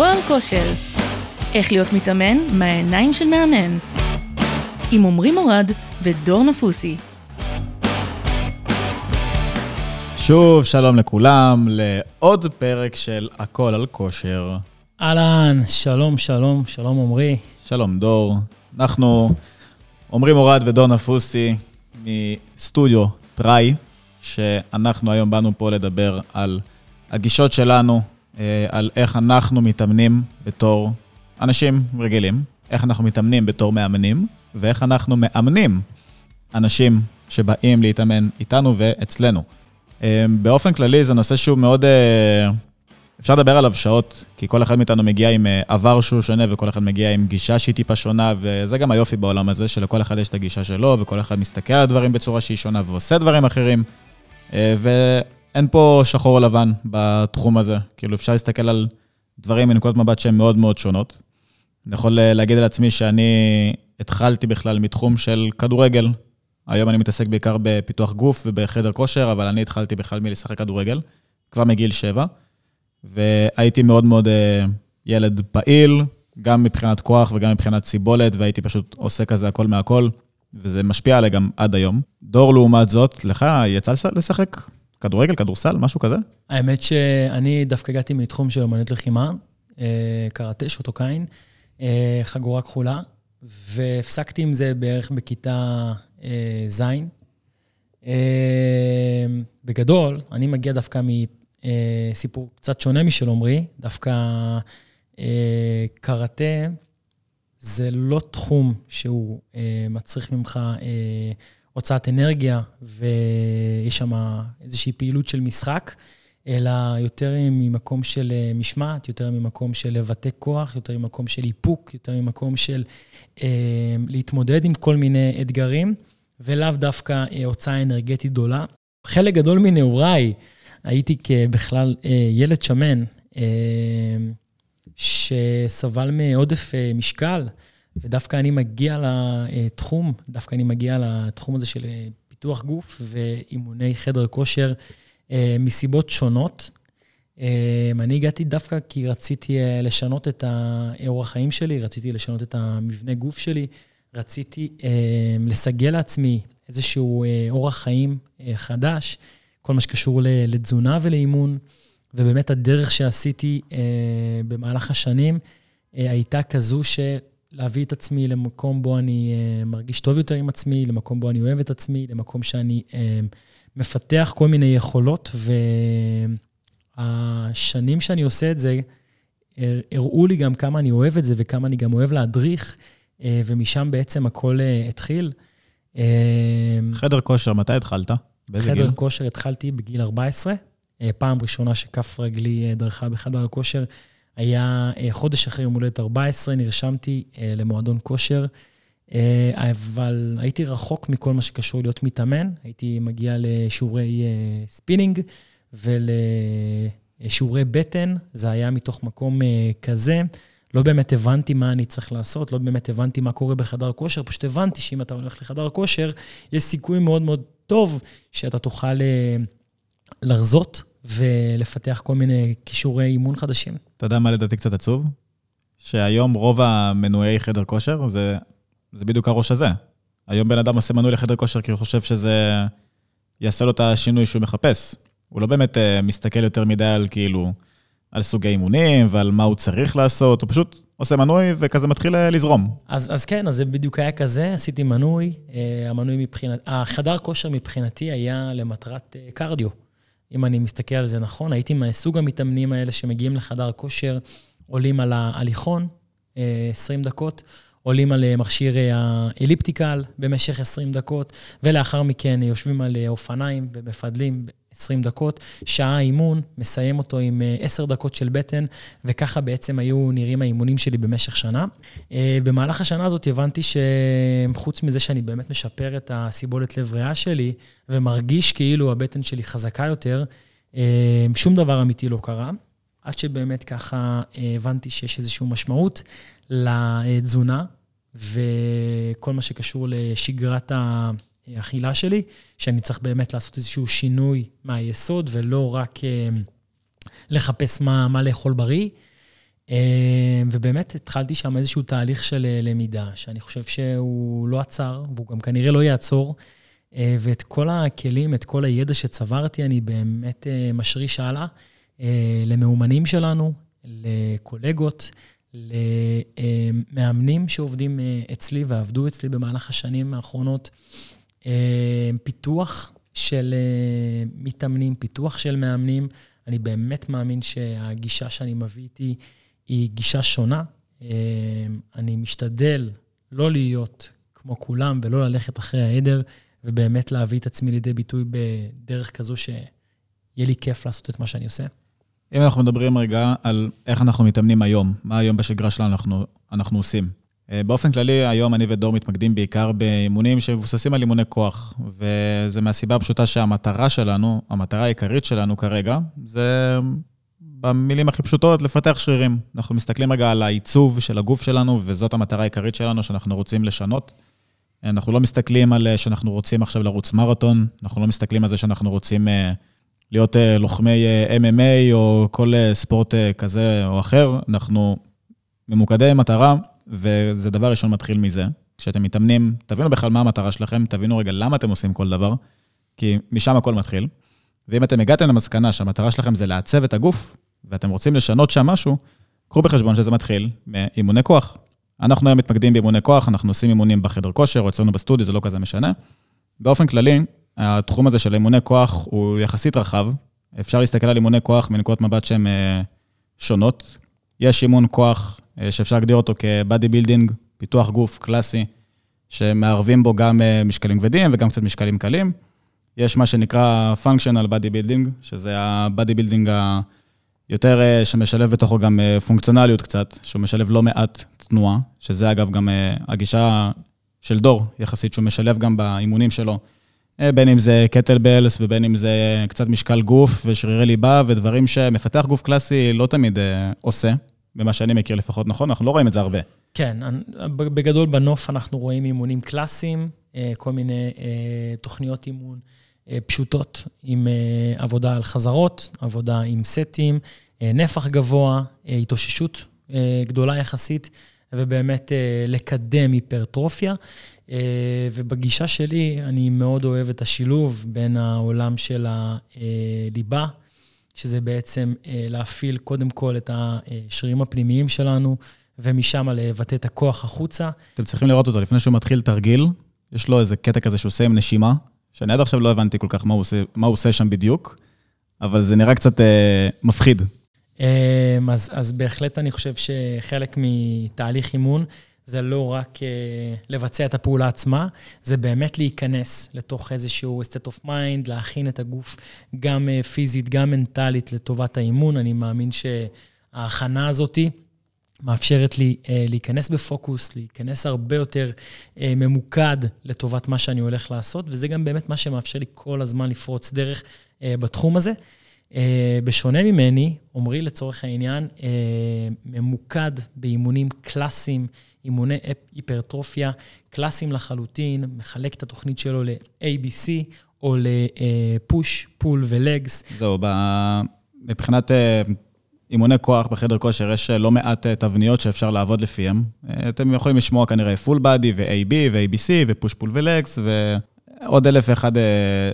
הכל על כושר. איך להיות מתאמן מהעיניים של מאמן. עם עמרי מורד ודור נפוסי. שוב, שלום לכולם, לעוד פרק של הכל על כושר. אהלן, שלום, שלום, שלום עמרי. שלום דור. אנחנו עמרי מורד ודור נפוסי מסטודיו טראי, שאנחנו היום באנו פה לדבר על הגישות שלנו, על איך אנחנו מתאמנים בתור אנשים רגילים, איך אנחנו מתאמנים בתור מאמנים, ואיך אנחנו מאמנים אנשים שבאים להתאמן איתנו ואצלנו. אה, באופן כללי זה נושא שהוא מאוד... אה, אפשר לדבר עליו שעות, כי כל אחד מאיתנו מגיע עם עבר שהוא שונה, וכל אחד מגיע עם גישה שהיא טיפה שונה, וזה גם היופי בעולם הזה, שלכל אחד יש את הגישה שלו, וכל אחד מסתכל על דברים בצורה שהיא שונה ועושה דברים אחרים. ואין פה שחור או לבן בתחום הזה. כאילו, אפשר להסתכל על דברים מנקודות מבט שהן מאוד מאוד שונות. אני יכול להגיד על עצמי שאני התחלתי בכלל מתחום של כדורגל. היום אני מתעסק בעיקר בפיתוח גוף ובחדר כושר, אבל אני התחלתי בכלל מלשחק כדורגל, כבר מגיל שבע, והייתי מאוד מאוד אה, ילד פעיל, גם מבחינת כוח וגם מבחינת סיבולת, והייתי פשוט עושה כזה הכל מהכל. וזה משפיע עליי גם עד היום. דור, לעומת זאת, לך יצא לשחק כדורגל, כדורסל, משהו כזה? האמת שאני דווקא הגעתי מתחום של אמנות לחימה, אה, קראטה, שוטוקאין, אה, חגורה כחולה, והפסקתי עם זה בערך בכיתה אה, ז'. בגדול, אני מגיע דווקא מסיפור קצת שונה משל עמרי, דווקא קראטה זה לא תחום שהוא מצריך ממך הוצאת אנרגיה, ויש שם איזושהי פעילות של משחק, אלא יותר ממקום של אה, משמעת, יותר ממקום של לבטא כוח, יותר ממקום של איפוק, יותר ממקום של אה, להתמודד עם כל מיני אתגרים, ולאו דווקא אה, הוצאה אנרגטית גדולה. חלק גדול מנעוריי, הייתי בכלל אה, ילד שמן, אה, שסבל מעודף אה, משקל, ודווקא אני מגיע לתחום, דווקא אני מגיע לתחום הזה של אה, פיתוח גוף ואימוני חדר כושר אה, מסיבות שונות. אני הגעתי דווקא כי רציתי לשנות את האורח חיים שלי, רציתי לשנות את המבנה גוף שלי, רציתי לסגל לעצמי איזשהו אורח חיים חדש, כל מה שקשור לתזונה ולאימון. ובאמת הדרך שעשיתי אה, במהלך השנים אה, הייתה כזו של להביא את עצמי למקום בו אני אה, מרגיש טוב יותר עם עצמי, למקום בו אני אוהב את עצמי, למקום שאני אה, מפתח כל מיני יכולות, והשנים שאני עושה את זה, הראו לי גם כמה אני אוהב את זה וכמה אני גם אוהב להדריך, אה, ומשם בעצם הכל התחיל. חדר כושר, מתי התחלת? באיזה גיל? חדר כושר התחלתי בגיל 14. אה, פעם ראשונה שכף רגלי דרכה בחדר הכושר היה אה, חודש אחרי יום הולדת 14, נרשמתי למועדון כושר, אבל הייתי רחוק מכל מה שקשור להיות מתאמן. הייתי מגיע לשיעורי ספינינג ולשיעורי בטן, זה היה מתוך מקום כזה. לא באמת הבנתי מה אני צריך לעשות, לא באמת הבנתי מה קורה בחדר כושר, פשוט הבנתי שאם אתה הולך לחדר כושר, יש סיכוי מאוד מאוד טוב שאתה תוכל לחזות ולפתח כל מיני כישורי אימון חדשים. אתה יודע מה לדעתי קצת עצוב? שהיום רוב המנועי חדר כושר זה, זה בדיוק הראש הזה. היום בן אדם עושה מנוי לחדר כושר כי הוא חושב שזה יעשה לו את השינוי שהוא מחפש. הוא לא באמת uh, מסתכל יותר מדי על כאילו, על סוגי אימונים ועל מה הוא צריך לעשות, הוא פשוט עושה מנוי וכזה מתחיל uh, לזרום. אז, אז כן, אז זה בדיוק היה כזה, עשיתי מנוי. Uh, המנוי מבחינת, החדר כושר מבחינתי היה למטרת uh, קרדיו. אם אני מסתכל על זה נכון, הייתי מהסוג המתאמנים האלה שמגיעים לחדר כושר, עולים על ההליכון 20 אה, דקות, עולים על אה, מכשיר אה, האליפטיקל במשך 20 דקות, ולאחר מכן יושבים על אופניים ומפדלים 20 דקות, שעה אימון, מסיים אותו עם 10 דקות של בטן, וככה בעצם היו נראים האימונים שלי במשך שנה. במהלך השנה הזאת הבנתי שחוץ מזה שאני באמת משפר את הסיבולת לב ריאה שלי, ומרגיש כאילו הבטן שלי חזקה יותר, שום דבר אמיתי לא קרה. עד שבאמת ככה הבנתי שיש איזושהי משמעות לתזונה, וכל מה שקשור לשגרת האכילה שלי, שאני צריך באמת לעשות איזשהו שינוי מהיסוד, ולא רק אה, לחפש מה, מה לאכול בריא. ובאמת התחלתי שם איזשהו תהליך של למידה, שאני חושב שהוא לא עצר, והוא גם כנראה לא יעצור. ואת כל הכלים, את כל הידע שצברתי, אני באמת משריש הלאה למאומנים שלנו, לקולגות, למאמנים שעובדים אצלי ועבדו אצלי במהלך השנים האחרונות. פיתוח של מתאמנים, פיתוח של מאמנים. אני באמת מאמין שהגישה שאני מביא איתי היא גישה שונה. אני משתדל לא להיות כמו כולם ולא ללכת אחרי העדר, ובאמת להביא את עצמי לידי ביטוי בדרך כזו שיהיה לי כיף לעשות את מה שאני עושה. אם אנחנו מדברים רגע על איך אנחנו מתאמנים היום, מה היום בשגרה שלנו אנחנו, אנחנו עושים. אה, באופן כללי, היום אני ודור מתמקדים בעיקר באימונים שמבוססים על אימוני כוח, וזה מהסיבה הפשוטה שהמטרה שלנו, המטרה העיקרית שלנו כרגע, זה במילים הכי פשוטות, לפתח שרירים. אנחנו מסתכלים רגע על העיצוב של הגוף שלנו, וזאת המטרה העיקרית שלנו שאנחנו רוצים לשנות. אנחנו לא מסתכלים על שאנחנו רוצים עכשיו לרוץ מרתון, אנחנו לא מסתכלים על זה שאנחנו רוצים אה, להיות אה, לוחמי MMA או כל ספורט כזה או אחר, אנחנו ממוקדי מטרה, וזה דבר ראשון מתחיל מזה. כשאתם מתאמנים, תבינו בכלל מה המטרה שלכם, תבינו רגע למה אתם עושים כל דבר, כי משם הכל מתחיל. ואם אתם הגעתם למסקנה שהמטרה שלכם זה לעצב את הגוף, ואתם רוצים לשנות שם משהו, קחו בחשבון שזה מתחיל מאימוני כוח. אנחנו היום מתמקדים באימוני כוח, אנחנו עושים אימונים בחדר כושר או אצלנו בסטודיו, זה לא כזה משנה. באופן כללי, התחום הזה של אימוני כוח הוא יחסית רחב. אפשר להסתכל על אימוני כוח מנקודות מבט שהן אה, שונות. יש אימון כוח אה, שאפשר להגדיר אותו כ body building, פיתוח גוף קלאסי, שמערבים בו גם אה, משקלים כבדים וגם קצת משקלים קלים. יש מה שנקרא functional body building, שזה ה-body building היותר, שמשלב בתוכו גם פונקציונליות קצת, שהוא משלב לא מעט תנועה, שזה אגב גם הגישה של דור, יחסית, שהוא משלב גם באימונים שלו, בין אם זה קטל בלס ובין אם זה קצת משקל גוף ושרירי ליבה ודברים שמפתח גוף קלאסי לא תמיד עושה. במה שאני מכיר לפחות, נכון? אנחנו לא רואים את זה הרבה. כן, בגדול בנוף אנחנו רואים אימונים קלאסיים, אה, כל מיני אה, תוכניות אימון אה, פשוטות, עם עבודה על חזרות, עבודה עם סטים, נפח גבוה, התאוששות גדולה יחסית, ובאמת לקדם היפרטרופיה. ובגישה שלי, אני מאוד אוהב את השילוב בין העולם של הליבה, שזה בעצם אה, להפעיל קודם כל את השרירים הפנימיים שלנו, ומשם לבטא את הכוח החוצה. אתם צריכים לראות אותו לפני שהוא מתחיל תרגיל, יש לו איזה קטע כזה שהוא עושה עם נשימה, שאני עד עכשיו לא הבנתי כל כך מה הוא עושה, מה הוא עושה שם בדיוק, אבל זה נראה קצת אה, מפחיד. אה, אז, אז בהחלט אני חושב שחלק מתהליך אימון, זה לא רק uh, לבצע את הפעולה עצמה, זה באמת להיכנס לתוך איזשהו state of mind, להכין את הגוף גם uh, פיזית, גם מנטלית לטובת האימון. אני מאמין שההכנה הזאת מאפשרת לי uh, להיכנס בפוקוס, להיכנס הרבה יותר uh, ממוקד לטובת מה שאני הולך לעשות, וזה גם באמת מה שמאפשר לי כל הזמן לפרוץ דרך uh, בתחום הזה. Uh, בשונה ממני, עמרי לצורך העניין, uh, ממוקד באימונים קלאסיים, אימוני היפרטרופיה קלאסיים לחלוטין, מחלק את התוכנית שלו ל-ABC או לפוש, פול ולגס. זהו, מבחינת אה, אימוני כוח בחדר כושר, יש אה, לא מעט אה, תבניות שאפשר לעבוד לפיהם. אתם יכולים לשמוע כנראה full body ו-AB ו-ABC ו push, pull ו legs, עוד אלף ואחד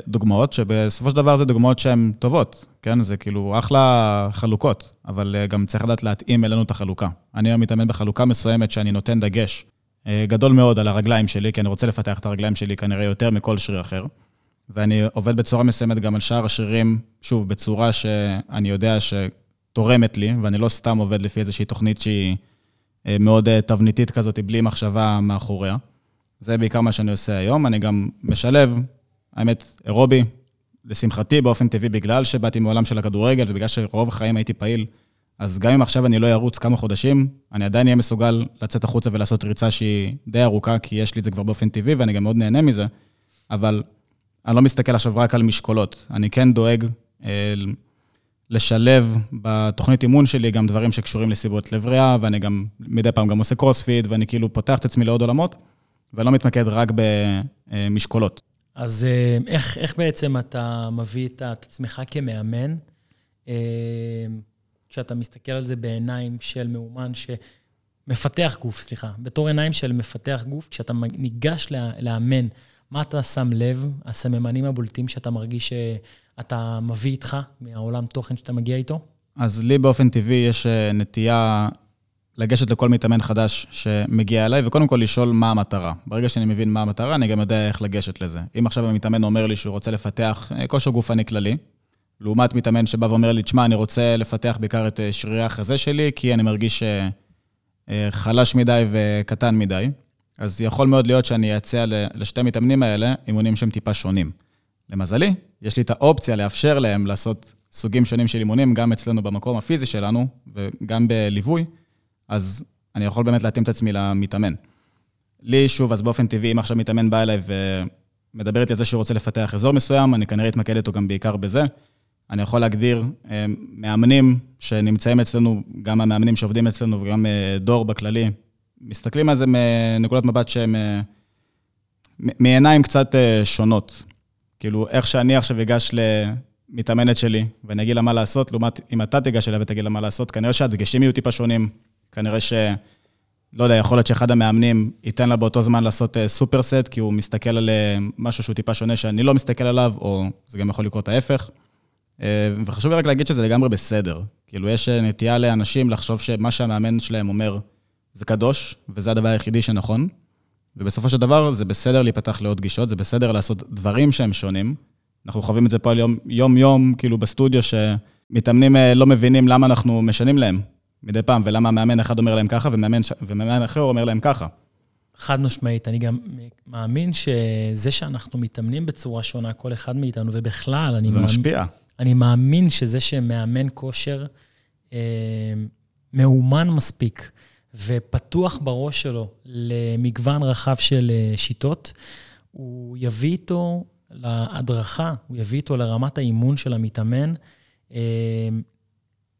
דוגמאות, שבסופו של דבר זה דוגמאות שהן טובות, כן? זה כאילו אחלה חלוקות, אבל גם צריך לדעת להתאים אלינו את החלוקה. אני היום מתאמן בחלוקה מסוימת שאני נותן דגש גדול מאוד על הרגליים שלי, כי אני רוצה לפתח את הרגליים שלי כנראה יותר מכל שריר אחר. ואני עובד בצורה מסוימת גם על שאר השרירים, שוב, בצורה שאני יודע שתורמת לי, ואני לא סתם עובד לפי איזושהי תוכנית שהיא מאוד תבניתית כזאת, בלי מחשבה מאחוריה. זה בעיקר מה שאני עושה היום. אני גם משלב, האמת, אירובי, לשמחתי, באופן טבעי, בגלל שבאתי מעולם של הכדורגל ובגלל שרוב החיים הייתי פעיל, אז גם אם עכשיו אני לא ארוץ כמה חודשים, אני עדיין אהיה מסוגל לצאת החוצה ולעשות ריצה שהיא די ארוכה, כי יש לי את זה כבר באופן טבעי ואני גם מאוד נהנה מזה, אבל אני לא מסתכל עכשיו רק על משקולות. אני כן דואג אה, לשלב בתוכנית אימון שלי גם דברים שקשורים לסיבות לב ריאה, ואני גם מדי פעם גם עושה קרוספיד, ואני כאילו פותח את עצמי לעוד עולמות. ולא מתמקד רק במשקולות. אז אה, איך, איך בעצם אתה מביא את עצמך כמאמן, אה, כשאתה מסתכל על זה בעיניים של מאומן שמפתח גוף, סליחה, בתור עיניים של מפתח גוף, כשאתה ניגש לאמן, מה אתה שם לב, הסממנים הבולטים שאתה מרגיש שאתה מביא איתך מהעולם תוכן שאתה מגיע איתו? אז לי באופן טבעי יש אה, נטייה לגשת לכל מתאמן חדש שמגיע אליי, וקודם כל לשאול מה המטרה. ברגע שאני מבין מה המטרה, אני גם יודע איך לגשת לזה. אם עכשיו המתאמן אומר לי שהוא רוצה לפתח אה, כושר גופני כללי, לעומת מתאמן שבא ואומר לי, תשמע, אני רוצה לפתח בעיקר את אה, שרירי החזה שלי, כי אני מרגיש חלש מדי וקטן מדי, אז יכול מאוד להיות שאני אציע לשתי המתאמנים האלה אימונים שהם טיפה שונים. למזלי, יש לי את האופציה לאפשר להם לעשות סוגים שונים של אימונים, גם אצלנו במקום הפיזי שלנו וגם בליווי, אז אני יכול באמת להתאים את עצמי למתאמן. לי, שוב, אז באופן טבעי, אם עכשיו מתאמן בא אליי ומדבר איתי על זה שהוא רוצה לפתח אזור מסוים, אני כנראה אתמקד איתו גם בעיקר בזה. אני יכול להגדיר אה, מאמנים שנמצאים אצלנו, גם המאמנים שעובדים אצלנו וגם אה, דור בכללי, מסתכלים על זה מנקודות מבט שהן אה, מעיניים קצת שונות. כאילו, איך שאני עכשיו אגש למתאמנת שלי ואני אגיד לה מה לעשות, לעומת אם אתה תיגש אליה ותגיד לה מה לעשות, כנראה שהדגשים יהיו טיפה שונים, כנראה ש... לא יודע, יכול להיות שאחד המאמנים ייתן לה באותו זמן לעשות סופר סט, כי הוא מסתכל על משהו שהוא טיפה שונה שאני לא מסתכל עליו, או זה גם יכול לקרות ההפך. אה, וחשוב לי רק להגיד שזה לגמרי בסדר. כאילו, יש אה, נטייה לאנשים לחשוב שמה שהמאמן שלהם אומר זה קדוש, וזה הדבר היחידי שנכון. ובסופו של דבר, זה בסדר להיפתח לעוד גישות, זה בסדר לעשות דברים שהם שונים. אנחנו חווים את זה פה יום-יום, כאילו בסטודיו, שמתאמנים אה, לא מבינים למה אנחנו משנים להם מדי פעם, ולמה מאמן אחד אומר להם ככה, ומאמן, ש... ומאמן אחר אומר להם ככה. חד משמעית. אני גם מאמין שזה שאנחנו מתאמנים בצורה שונה, כל אחד מאיתנו, ובכלל, אני... זה מאמין, משפיע. אני מאמין שזה שמאמן כושר אה, מאומן מספיק ופתוח בראש שלו למגוון רחב של אה, שיטות, הוא יביא איתו להדרכה, הוא יביא איתו לרמת האימון של המתאמן, אה,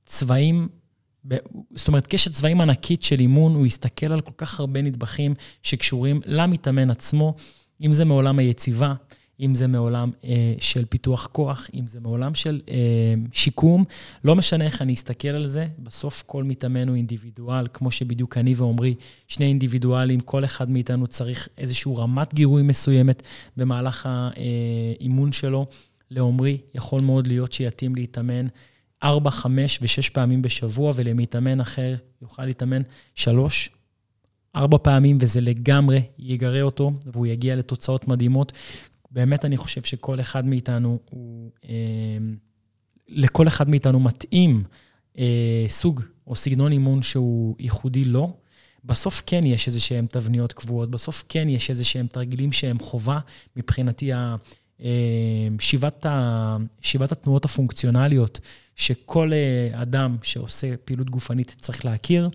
צבעים זאת אומרת, קשת צבעים ענקית של אימון, הוא יסתכל על כל כך הרבה נדבכים שקשורים למתאמן עצמו, אם זה מעולם היציבה, אם זה מעולם אה, של פיתוח כוח, אם זה מעולם של אה, שיקום, לא משנה איך אני אסתכל על זה, בסוף כל מתאמן הוא אינדיבידואל, כמו שבדיוק אני ועומרי, שני אינדיבידואלים, כל אחד מאיתנו צריך איזושהי רמת גירוי מסוימת במהלך האימון שלו. לעומרי יכול מאוד להיות שיתאים להתאמן 4, 5 ו-6 פעמים בשבוע, ולמתאמן אחר יוכל להתאמן 3, ארבע פעמים, וזה לגמרי יגרה אותו, והוא יגיע לתוצאות מדהימות. באמת אני חושב שכל אחד מאיתנו הוא, אה, לכל אחד מאיתנו מתאים אה, סוג או סגנון אימון שהוא ייחודי לו. בסוף כן יש איזה שהן תבניות קבועות, בסוף כן יש איזה שהם תרגילים שהם חובה מבחינתי אה, שיבת, ה, שיבת התנועות הפונקציונליות שכל אה, אדם שעושה פעילות גופנית צריך להכיר.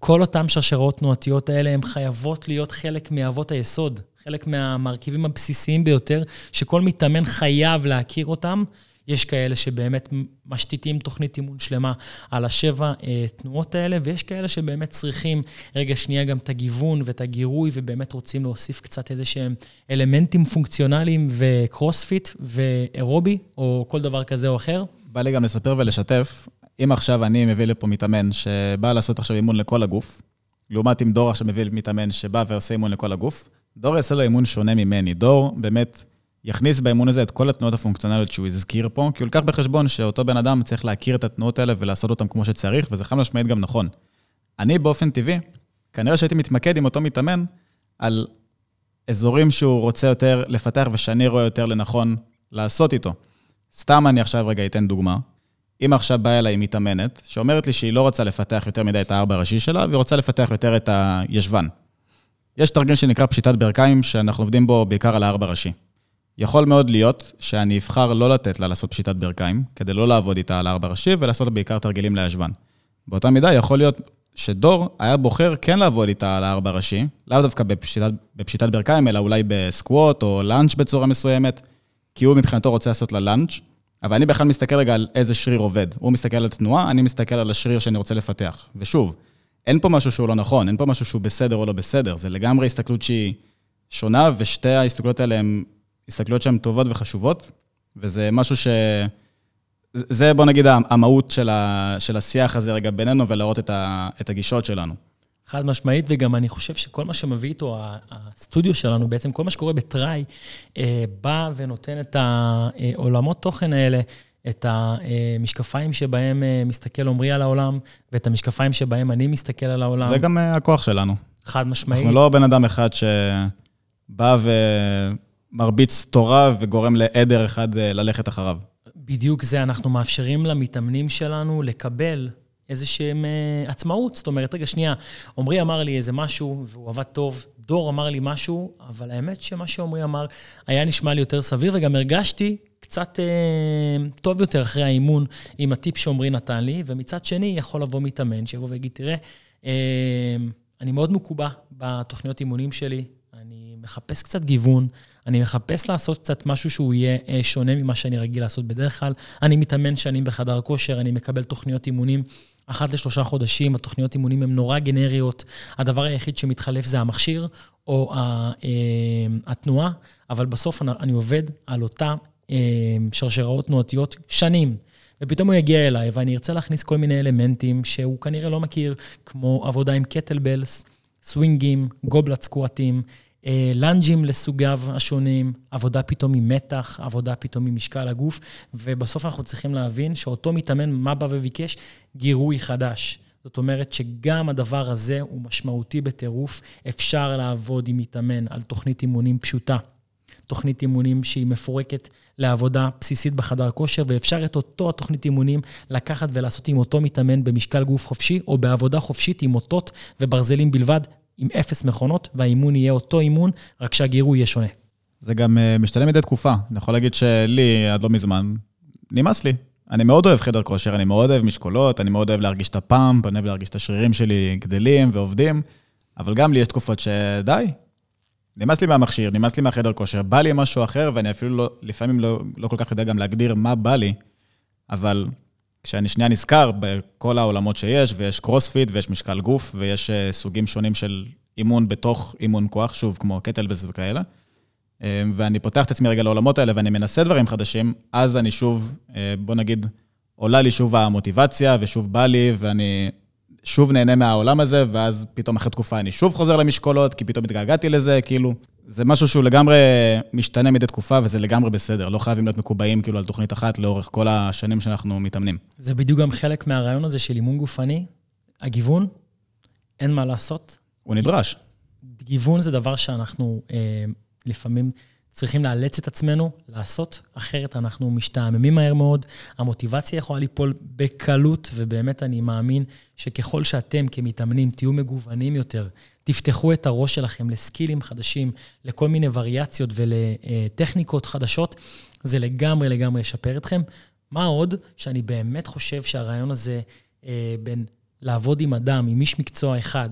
כל אותן שרשראות תנועתיות האלה הן חייבות להיות חלק מאבות היסוד חלק מהמרכיבים הבסיסיים ביותר, שכל מתאמן חייב להכיר אותם. יש כאלה שבאמת משתיתים תוכנית אימון שלמה על השבע אה, תנועות האלה, ויש כאלה שבאמת צריכים רגע שנייה גם את הגיוון ואת הגירוי, ובאמת רוצים להוסיף קצת איזה שהם אלמנטים פונקציונליים וקרוספיט ואירובי, או כל דבר כזה או אחר. בא לי גם לספר ולשתף, אם עכשיו אני מביא לפה מתאמן שבא לעשות עכשיו אימון לכל הגוף, לעומת אם דור עכשיו מביא מתאמן שבא ועושה אימון לכל הגוף, דור יעשה לו אימון שונה ממני. דור באמת יכניס באימון הזה את כל התנועות הפונקציונליות שהוא הזכיר פה, כי הוא לקח בחשבון שאותו בן אדם צריך להכיר את התנועות האלה ולעשות אותן כמו שצריך, וזה חד משמעית גם נכון. אני באופן טבעי, כנראה שהייתי מתמקד עם אותו מתאמן על אזורים שהוא רוצה יותר לפתח ושאני רואה יותר לנכון לעשות איתו. סתם אני עכשיו רגע אתן דוגמה. אם עכשיו באה אליי מתאמנת, שאומרת לי שהיא לא רוצה לפתח יותר מדי את הארבע הראשי שלה, והיא רוצה לפתח יותר את הישבן. יש תרגיל שנקרא פשיטת ברכיים, שאנחנו עובדים בו בעיקר על הארבע ראשי. יכול מאוד להיות שאני אבחר לא לתת לה לעשות פשיטת ברכיים, כדי לא לעבוד איתה על הארבע ראשי, ולעשות בעיקר תרגילים לישבן. באותה מידה יכול להיות שדור היה בוחר כן לעבוד איתה על הארבע ראשי, לאו דווקא בפשיטת, בפשיטת ברכיים, אלא אולי בסקווט או לאנץ' בצורה מסוימת, כי הוא מבחינתו רוצה לעשות לה לאנץ', אבל אני בכלל מסתכל רגע על איזה שריר עובד. הוא מסתכל על התנועה, אני מסתכל על השריר שאני רוצה לפתח. ושוב, אין פה משהו שהוא לא נכון, אין פה משהו שהוא בסדר או לא בסדר, זה לגמרי הסתכלות שהיא שונה, ושתי ההסתכלות האלה הן הסתכלויות שהן טובות וחשובות, וזה משהו ש... זה, בוא נגיד, המהות של, ה, של השיח הזה רגע בינינו, ולהראות את, ה, את הגישות שלנו. חד משמעית, וגם אני חושב שכל מה שמביא איתו הסטודיו שלנו, בעצם כל מה שקורה בטראי, אה, בא ונותן את העולמות תוכן האלה, את המשקפיים שבהם אה, מסתכל עמרי על העולם, ואת המשקפיים שבהם אני מסתכל על העולם. זה גם אה, הכוח שלנו. חד משמעית. אנחנו לא בן אדם אחד שבא ומרביץ תורה וגורם לעדר אחד ללכת אחריו. בדיוק זה, אנחנו מאפשרים למתאמנים שלנו לקבל איזשהם uh, עצמאות. זאת אומרת, רגע, שנייה, עמרי אמר לי איזה משהו, והוא עבד טוב, דור אמר לי משהו, אבל האמת שמה שעמרי אמר היה נשמע לי יותר סביר, וגם הרגשתי קצת uh, טוב יותר אחרי האימון עם הטיפ שעמרי נתן לי, ומצד שני, יכול לבוא מתאמן שיבוא ויגיד, תראה, uh, אני מאוד מקובע בתוכניות אימונים שלי, מחפש קצת גיוון, אני מחפש לעשות קצת משהו שהוא יהיה אה, שונה ממה שאני רגיל לעשות בדרך כלל. אני מתאמן שנים בחדר כושר, אני מקבל תוכניות אימונים אחת לשלושה חודשים, התוכניות אימונים הן נורא גנריות. הדבר היחיד שמתחלף זה המכשיר או אה, התנועה, אבל בסוף אני עובד על אותה אה, שרשראות תנועתיות שנים. ופתאום הוא יגיע אליי ואני ארצה להכניס כל מיני אלמנטים שהוא כנראה לא מכיר, כמו עבודה עם קטלבלס, סווינגים, גובלת סקואטים, לאנג'ים לסוגיו השונים, עבודה פתאום עם מתח, עבודה פתאום עם משקל הגוף, ובסוף אנחנו צריכים להבין שאותו מתאמן, מה בא וביקש? גירוי חדש. זאת אומרת שגם הדבר הזה הוא משמעותי בטירוף. אפשר לעבוד עם מתאמן על תוכנית אימונים פשוטה, תוכנית אימונים שהיא מפורקת לעבודה בסיסית בחדר כושר, ואפשר את אותו התוכנית אימונים לקחת ולעשות עם אותו מתאמן במשקל גוף חופשי, או בעבודה חופשית עם אותות וברזלים בלבד, עם אפס מכונות, והאימון יהיה אותו אימון, רק שהגירוי יהיה שונה. זה גם uh, משתנה מדי תקופה. אני יכול להגיד שלי, עד לא מזמן, נמאס לי. אני מאוד אוהב חדר כושר, אני מאוד אוהב משקולות, אני מאוד אוהב להרגיש את הפאמפ, אני אוהב להרגיש את השרירים שלי גדלים ועובדים, אבל גם לי יש תקופות שדי, נמאס לי מהמכשיר, נמאס לי מהחדר כושר, בא לי משהו אחר, ואני אפילו לא, לפעמים לא, לא כל כך יודע גם להגדיר מה בא לי, אבל כשאני שנייה נזכר בכל העולמות שיש, ויש קרוספיט, ויש משקל גוף, ויש uh, סוגים שונים של אימון בתוך אימון כוח, שוב, כמו קטלבס וכאלה, uh, ואני פותח את עצמי רגע לעולמות האלה, ואני מנסה דברים חדשים, אז אני שוב, uh, בוא נגיד, עולה לי שוב המוטיבציה, ושוב בא לי, ואני שוב נהנה מהעולם הזה, ואז פתאום אחרי תקופה אני שוב חוזר למשקולות, כי פתאום התגעגעתי לזה, כאילו, זה משהו שהוא לגמרי משתנה מדי תקופה, וזה לגמרי בסדר. לא חייבים להיות מקובעים כאילו על תוכנית אחת לאורך כל השנים שאנחנו מתאמנים. זה בדיוק גם חלק מהרעיון הזה של אימון גופני, הגיוון, אין מה לעשות. הוא נדרש. גיוון זה דבר שאנחנו אה, לפעמים צריכים לאלץ את עצמנו לעשות, אחרת אנחנו משתעממים מהר מאוד. המוטיבציה יכולה ליפול בקלות, ובאמת אני מאמין שככל שאתם כמתאמנים תהיו מגוונים יותר, תפתחו את הראש שלכם לסקילים חדשים, לכל מיני וריאציות ולטכניקות חדשות, זה לגמרי לגמרי ישפר אתכם. מה עוד? שאני באמת חושב שהרעיון הזה אה, בין לעבוד עם אדם, עם איש מקצוע אחד,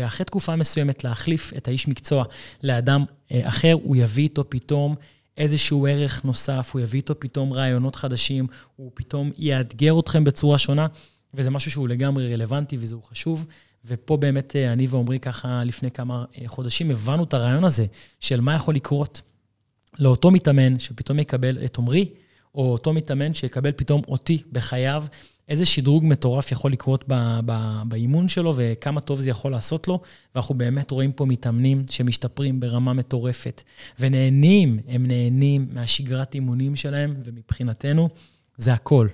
ואחרי תקופה מסוימת להחליף את האיש מקצוע לאדם אה, אחר, הוא יביא איתו פתאום איזשהו ערך נוסף, הוא יביא איתו פתאום רעיונות חדשים, הוא פתאום יאתגר אתכם בצורה שונה, וזה משהו שהוא לגמרי רלוונטי וזהו חשוב. ופה באמת אה, אני ועמרי ככה לפני כמה אה, חודשים הבנו את הרעיון הזה של מה יכול לקרות לאותו מתאמן שפתאום יקבל את עמרי, או אותו מתאמן שיקבל פתאום אותי בחייו, איזה שדרוג מטורף יכול לקרות ב, ב, באימון שלו וכמה טוב זה יכול לעשות לו. ואנחנו באמת רואים פה מתאמנים שמשתפרים ברמה מטורפת ונהנים, הם נהנים מהשגרת אימונים שלהם, ומבחינתנו זה הכל.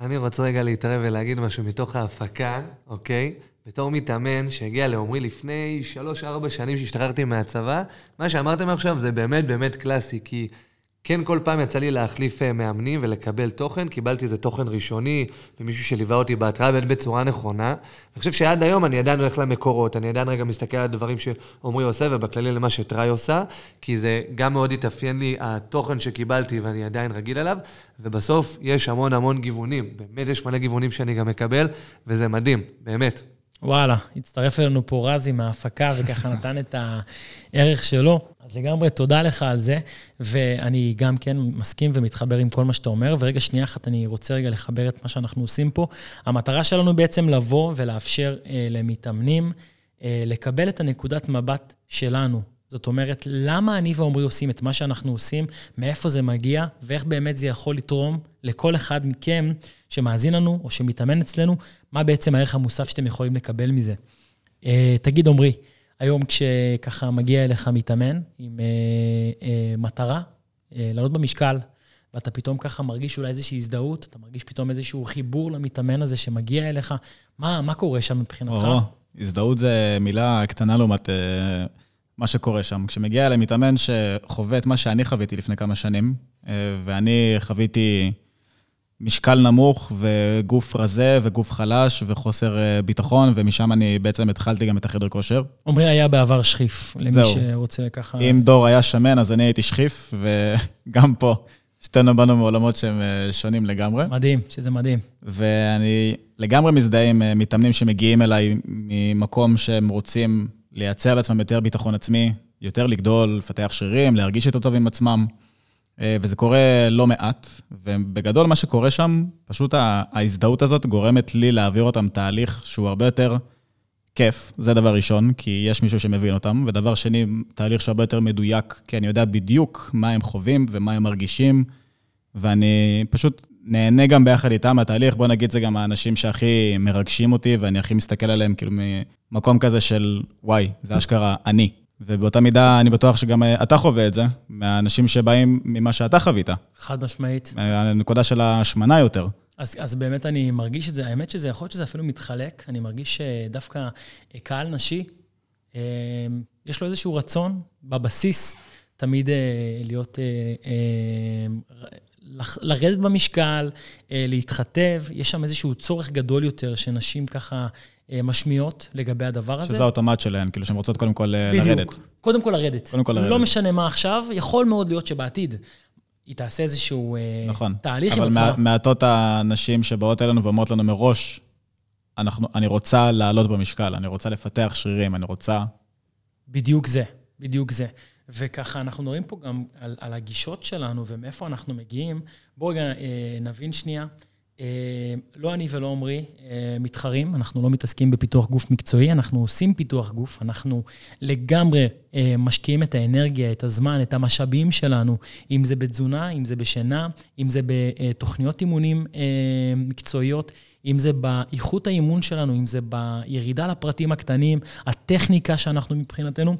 אני רוצה רגע להתערב ולהגיד משהו מתוך ההפקה, אוקיי? בתור מתאמן שהגיע לעומרי לפני 3-4 שנים שהשתחררתי מהצבא, מה שאמרתם עכשיו זה באמת באמת קלאסי, כי כן, כל פעם יצא לי להחליף אה, מאמנים ולקבל תוכן, קיבלתי איזה תוכן ראשוני ממישהו שליווה אותי בהתראה באמת בצורה נכונה. אני חושב שעד היום אני עדיין הולך למקורות, אני עדיין רגע מסתכל על הדברים שעמרי עושה, ובכללי למה שטראי עושה, כי זה גם מאוד התאפיין לי התוכן שקיבלתי ואני עדיין רגיל אליו, ובסוף יש המון המון גיוונים, באמת יש מלא גיוונים שאני גם מקבל, וזה מדהים, באמת. וואלה, הצטרף אלינו פה רזי מההפקה, וככה נתן את הערך שלו. אז לגמרי תודה לך על זה, ואני גם כן מסכים ומתחבר עם כל מה שאתה אומר. ורגע, שנייה אחת, אני רוצה רגע לחבר את מה שאנחנו עושים פה. המטרה שלנו בעצם לבוא ולאפשר אה, למתאמנים אה, לקבל את הנקודת מבט שלנו זאת אומרת, למה אני ועמרי עושים את מה שאנחנו עושים, מאיפה זה מגיע, ואיך באמת זה יכול לתרום לכל אחד מכם שמאזין לנו או שמתאמן אצלנו, מה בעצם הערך המוסף שאתם יכולים לקבל מזה. Uh, תגיד, עמרי, היום כשככה מגיע אליך מתאמן עם uh, uh, מטרה, uh, לעלות במשקל, ואתה פתאום ככה מרגיש אולי איזושהי הזדהות, אתה מרגיש פתאום איזשהו חיבור למתאמן הזה שמגיע אליך, מה, מה קורה שם מבחינתך? או, הזדהות זה מילה קטנה לעומת uh, מה שקורה שם. כשמגיע אליי מתאמן שחווה את מה שאני חוויתי לפני כמה שנים, uh, ואני חוויתי משקל נמוך וגוף רזה וגוף חלש וחוסר uh, ביטחון, ומשם אני בעצם התחלתי גם את החדר כושר. עמרי היה בעבר שחיף, למי זהו. שרוצה ככה... אם דור היה שמן, אז אני הייתי שחיף, וגם פה, שתינו באנו מעולמות שהם אה, שונים לגמרי. מדהים, שזה מדהים. ואני לגמרי מזדהה עם אה, מתאמנים שמגיעים אליי ממקום שהם רוצים לייצר לעצמם יותר ביטחון עצמי, יותר לגדול, לפתח שרירים, להרגיש יותר טוב עם עצמם. אה, וזה קורה לא מעט, ובגדול מה שקורה שם, פשוט ההזדהות הזאת גורמת לי להעביר אותם תהליך שהוא הרבה יותר כיף, זה דבר ראשון, כי יש מישהו שמבין אותם, ודבר שני, תהליך שהרבה יותר מדויק, כי אני יודע בדיוק מה הם חווים ומה הם מרגישים, ואני פשוט נהנה גם ביחד איתם מהתהליך. בוא נגיד, זה גם האנשים שהכי מרגשים אותי, ואני הכי מסתכל עליהם כאילו ממקום כזה של, וואי, זה אשכרה אני. ובאותה מידה, אני בטוח שגם אתה חווה את זה, מהאנשים שבאים ממה שאתה חווית. חד משמעית. הנקודה של ההשמנה יותר. אז, אז באמת אני מרגיש את זה, האמת שזה יכול להיות שזה אפילו מתחלק, אני מרגיש שדווקא קהל נשי, אה, יש לו איזשהו רצון בבסיס תמיד אה, להיות, אה, לרדת במשקל, להתחתב, יש שם איזשהו צורך גדול יותר שנשים ככה משמיעות לגבי הדבר הזה. שזה האוטומט שלהן, כאילו שהן רוצות קודם כל בדיוק. לרדת. בדיוק, קודם כל לרדת. קודם כל לרדת. לא משנה מה עכשיו, יכול מאוד להיות שבעתיד היא תעשה איזשהו נכון. תהליך עם עצמה. נכון, אבל מעטות הנשים שבאות אלינו ואומרות לנו מראש, אנחנו, אני רוצה לעלות במשקל, אני רוצה לפתח שרירים, אני רוצה... בדיוק זה, בדיוק זה. וככה, אנחנו מדברים פה גם על, על הגישות שלנו ומאיפה אנחנו מגיעים. בואו רגע אה, נבין שנייה. אה, לא אני ולא עמרי אה, מתחרים, אנחנו לא מתעסקים בפיתוח גוף מקצועי, אנחנו עושים פיתוח גוף, אנחנו לגמרי משקיעים את האנרגיה, את הזמן, את המשאבים שלנו, אם זה בתזונה, אם זה בשינה, אם זה בתוכניות אימונים מקצועיות, אם זה באיכות האימון שלנו, אם זה בירידה לפרטים הקטנים, הטכניקה שאנחנו מבחינתנו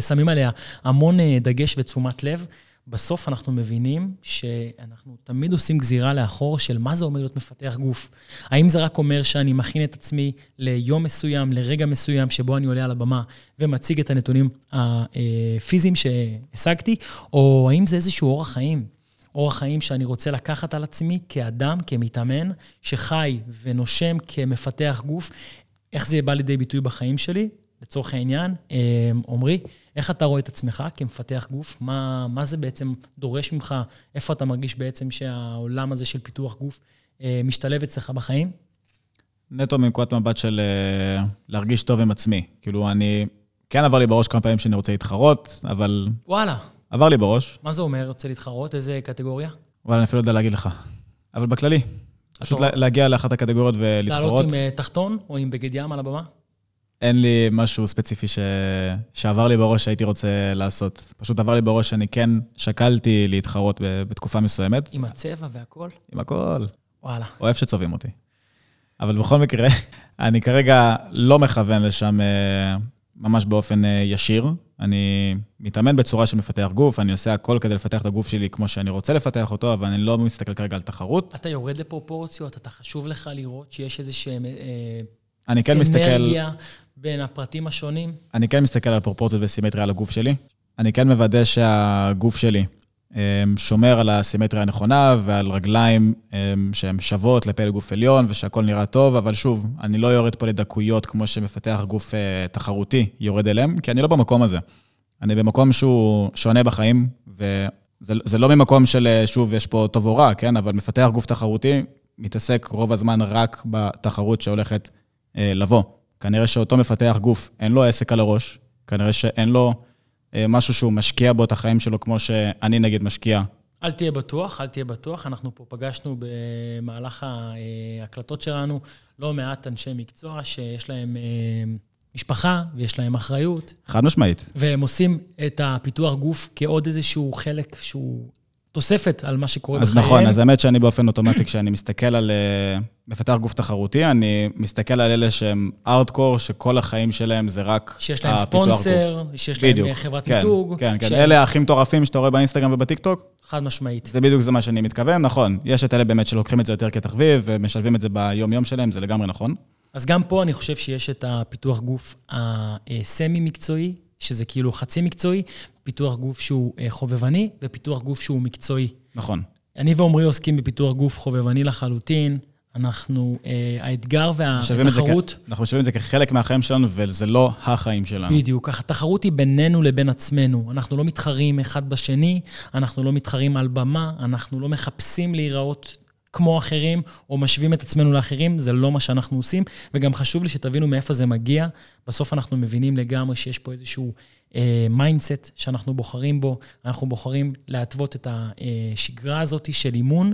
שמים עליה המון דגש ותשומת לב. בסוף אנחנו מבינים שאנחנו תמיד עושים גזירה לאחור של מה זה אומר להיות מפתח גוף. האם זה רק אומר שאני מכין את עצמי ליום מסוים, לרגע מסוים שבו אני עולה על הבמה ומציג את הנתונים הפיזיים שהשגתי, או האם זה איזשהו אורח חיים? אורח חיים שאני רוצה לקחת על עצמי כאדם, כמתאמן, שחי ונושם כמפתח גוף. איך זה בא לידי ביטוי בחיים שלי? לצורך העניין, אה, עמרי, איך אתה רואה את עצמך כמפתח גוף? מה, מה זה בעצם דורש ממך? איפה אתה מרגיש בעצם שהעולם הזה של פיתוח גוף אה, משתלב אצלך בחיים? נטו מנקודת מבט של אה, להרגיש טוב עם עצמי. כאילו, אני... כן עבר לי בראש כמה פעמים שאני רוצה להתחרות, אבל... וואלה. עבר לי בראש. מה זה אומר, רוצה להתחרות? איזה קטגוריה? וואלה, אני אפילו לא יודע להגיד לך. אבל בכללי. פשוט להגיע לאחת הקטגוריות ולהתחרות. לעלות עם תחתון או עם בגד ים על הבמה? אין לי משהו ספציפי ש... שעבר לי בראש שהייתי רוצה לעשות. פשוט עבר לי בראש שאני כן שקלתי להתחרות בתקופה מסוימת. עם הצבע והכל? עם הכל. וואלה. אוהב שצובעים אותי. אבל בכל מקרה, אני כרגע לא מכוון לשם אה, ממש באופן אה, ישיר. אני מתאמן בצורה של מפתח גוף, אני עושה הכל כדי לפתח את הגוף שלי כמו שאני רוצה לפתח אותו, אבל אני לא מסתכל כרגע על תחרות. אתה יורד לפרופורציות, אתה חשוב לך לראות שיש איזה שהם... אה, אני כן מסתכל... סינרגיה בין הפרטים השונים? אני כן מסתכל על פרופורציות וסימטריה על הגוף שלי. אני כן מוודא שהגוף שלי אמ, שומר על הסימטריה הנכונה ועל רגליים אמ, שהן שוות לפלג גוף עליון ושהכול נראה טוב, אבל שוב, אני לא יורד פה לדקויות כמו שמפתח גוף אה, תחרותי יורד אליהם, כי אני לא במקום הזה. אני במקום שהוא שונה בחיים, וזה לא ממקום של, אה, שוב, יש פה טוב או רע, כן? אבל מפתח גוף תחרותי מתעסק רוב הזמן רק בתחרות שהולכת אה, לבוא. כנראה שאותו מפתח גוף, אין לו עסק על הראש, כנראה שאין לו אה, משהו שהוא משקיע בו את החיים שלו כמו שאני נגיד משקיע. אל תהיה בטוח, אל תהיה בטוח. אנחנו פה פגשנו במהלך ההקלטות שלנו לא מעט אנשי מקצוע שיש להם אה, משפחה ויש להם אחריות, חד משמעית. והם עושים את הפיתוח גוף כעוד איזשהו חלק שהוא תוספת על מה שקורה אז בחייהם. נכון, אז האמת שאני באופן אוטומטי, כשאני מסתכל על אה, מפתח גוף תחרותי, אני מסתכל על אלה שהם ארדקור, שכל החיים שלהם זה רק שיש להם הפיתוח גוף. ספונסר, שיש להם בדיוק. אה, חברת כן, מיתוג. כן, כן. שהם- אלה הכי מטורפים שאתה רואה באינסטגרם ובטיקטוק, חד משמעית. זה בדיוק זה מה שאני מתכוון, נכון. יש את אלה באמת שלוקחים את זה יותר כתחביב ומשלבים את זה ביום-יום שלהם, זה לגמרי נכון. אז גם פה אני חושב שיש את הפיתוח גוף הסמי-מקצועי, שזה כאילו חצי מקצועי, פיתוח גוף שהוא אה, חובבני, ופיתוח גוף שהוא מקצועי. נכון. אני ועמרי עוסקים בפיתוח גוף חובבני לחלוטין. אנחנו, אה, האתגר זה כ- והתחרות, אנחנו משלבים את זה כחלק מהחיים שלנו, וזה לא החיים שלנו. בדיוק, התחרות היא בינינו לבין עצמנו. אנחנו לא מתחרים אחד בשני, אנחנו לא מתחרים על במה, אנחנו לא מחפשים להיראות כמו אחרים, או משווים את עצמנו לאחרים, זה לא מה שאנחנו עושים. וגם חשוב לי שתבינו מאיפה זה מגיע. בסוף אנחנו מבינים לגמרי שיש פה איזשהו mindset שאנחנו בוחרים בו. אנחנו בוחרים להתוות את השגרה הזאת של אימון,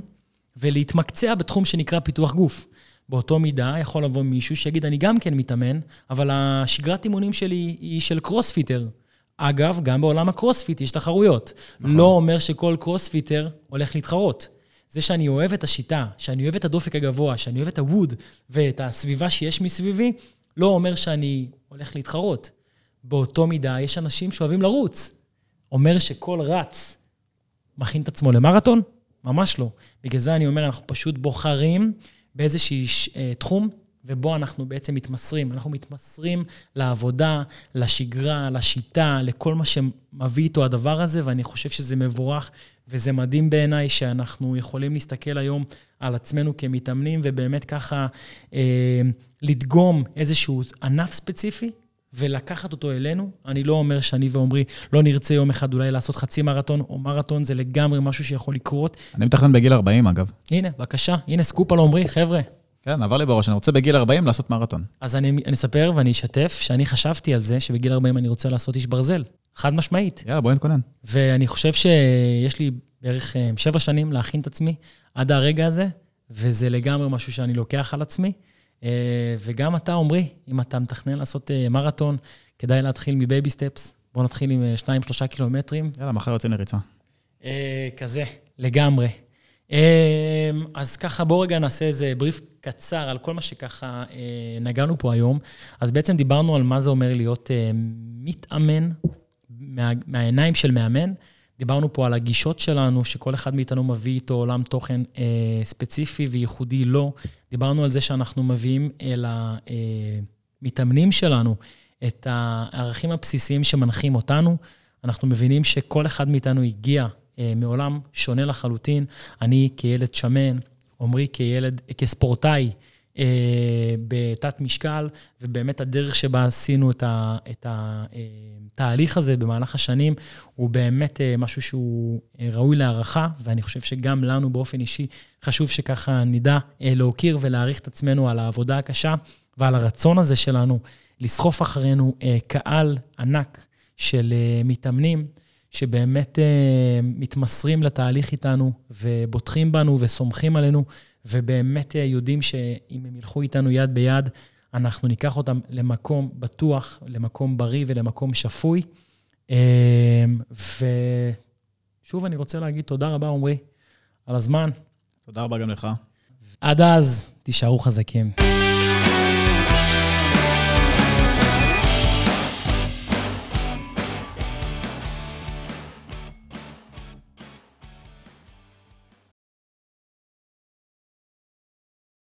ולהתמקצע בתחום שנקרא פיתוח גוף. באותו מידה יכול לבוא מישהו שיגיד, אני גם כן מתאמן, אבל השגרת אימונים שלי היא של קרוספיטר. אגב, גם בעולם הקרוספיט יש תחרויות. נכון. לא אומר שכל קרוספיטר הולך להתחרות. זה שאני אוהב את השיטה, שאני אוהב את הדופק הגבוה, שאני אוהב את הווד ואת הסביבה שיש מסביבי, לא אומר שאני הולך להתחרות. באותו מידה יש אנשים שאוהבים לרוץ. אומר שכל רץ מכין את עצמו למרתון? ממש לא. בגלל זה אני אומר, אנחנו פשוט בוחרים באיזשהו אה, תחום, ובו אנחנו בעצם מתמסרים. אנחנו מתמסרים לעבודה, לשגרה, לשיטה, לכל מה שמביא איתו הדבר הזה, ואני חושב שזה מבורך, וזה מדהים בעיניי שאנחנו יכולים להסתכל היום על עצמנו כמתאמנים, ובאמת ככה אה, לדגום איזשהו ענף ספציפי, ולקחת אותו אלינו. אני לא אומר שאני ועמרי לא נרצה יום אחד אולי לעשות חצי מרתון או מרתון, זה לגמרי משהו שיכול לקרות. אני מתכנן בגיל 40, אגב. הנה, בבקשה, הנה סקופ על עמרי, חבר'ה. כן, עבר לי בראש, אני רוצה בגיל 40 לעשות מרתון. אז אני, אני אספר ואני אשתף שאני חשבתי על זה שבגיל 40 אני רוצה לעשות איש ברזל. חד משמעית. יאללה, בואי נתכונן. ואני חושב שיש לי בערך אה, שבע שנים להכין את עצמי עד הרגע הזה, וזה לגמרי משהו שאני לוקח על עצמי. אה, וגם אתה, עמרי, אם אתה מתכנן לעשות אה, מרתון, כדאי להתחיל מבייבי סטפס. בוא נתחיל עם 2-3 קילומטרים. יאללה, מחר יוצאים לריצה. כזה, לגמרי. אה, אז ככה, בואו רגע נעשה איזה בריף קצר על כל מה שככה אה, נגענו פה היום. אז בעצם דיברנו על מה זה אומר להיות אה, מתאמן מה, מהעיניים של מאמן. דיברנו פה על הגישות שלנו, שכל אחד מאיתנו מביא איתו עולם תוכן אה, ספציפי וייחודי לו. דיברנו על זה שאנחנו מביאים אל המתאמנים שלנו את הערכים הבסיסיים שמנחים אותנו. אנחנו מבינים שכל אחד מאיתנו הגיע אה, מעולם שונה לחלוטין. אני כילד שמן, עמרי כילד, כספורטאי אה, בתת משקל, ובאמת הדרך שבה עשינו את, ה, את התהליך הזה במהלך השנים, הוא באמת אה, משהו שהוא אה, ראוי להערכה, ואני חושב שגם לנו באופן אישי חשוב שככה נדע אה, להוקיר ולהעריך את עצמנו על העבודה הקשה ועל הרצון הזה שלנו לסחוף אחרינו אה, קהל ענק של אה, מתאמנים. שבאמת uh, מתמסרים לתהליך איתנו, ובוטחים בנו וסומכים עלינו, ובאמת uh, יודעים שאם הם ילכו איתנו יד ביד, אנחנו ניקח אותם למקום בטוח, למקום בריא ולמקום שפוי. Uh, ושוב, אני רוצה להגיד תודה רבה, עמרי, על הזמן. תודה רבה גם לך. עד אז, תישארו חזקים.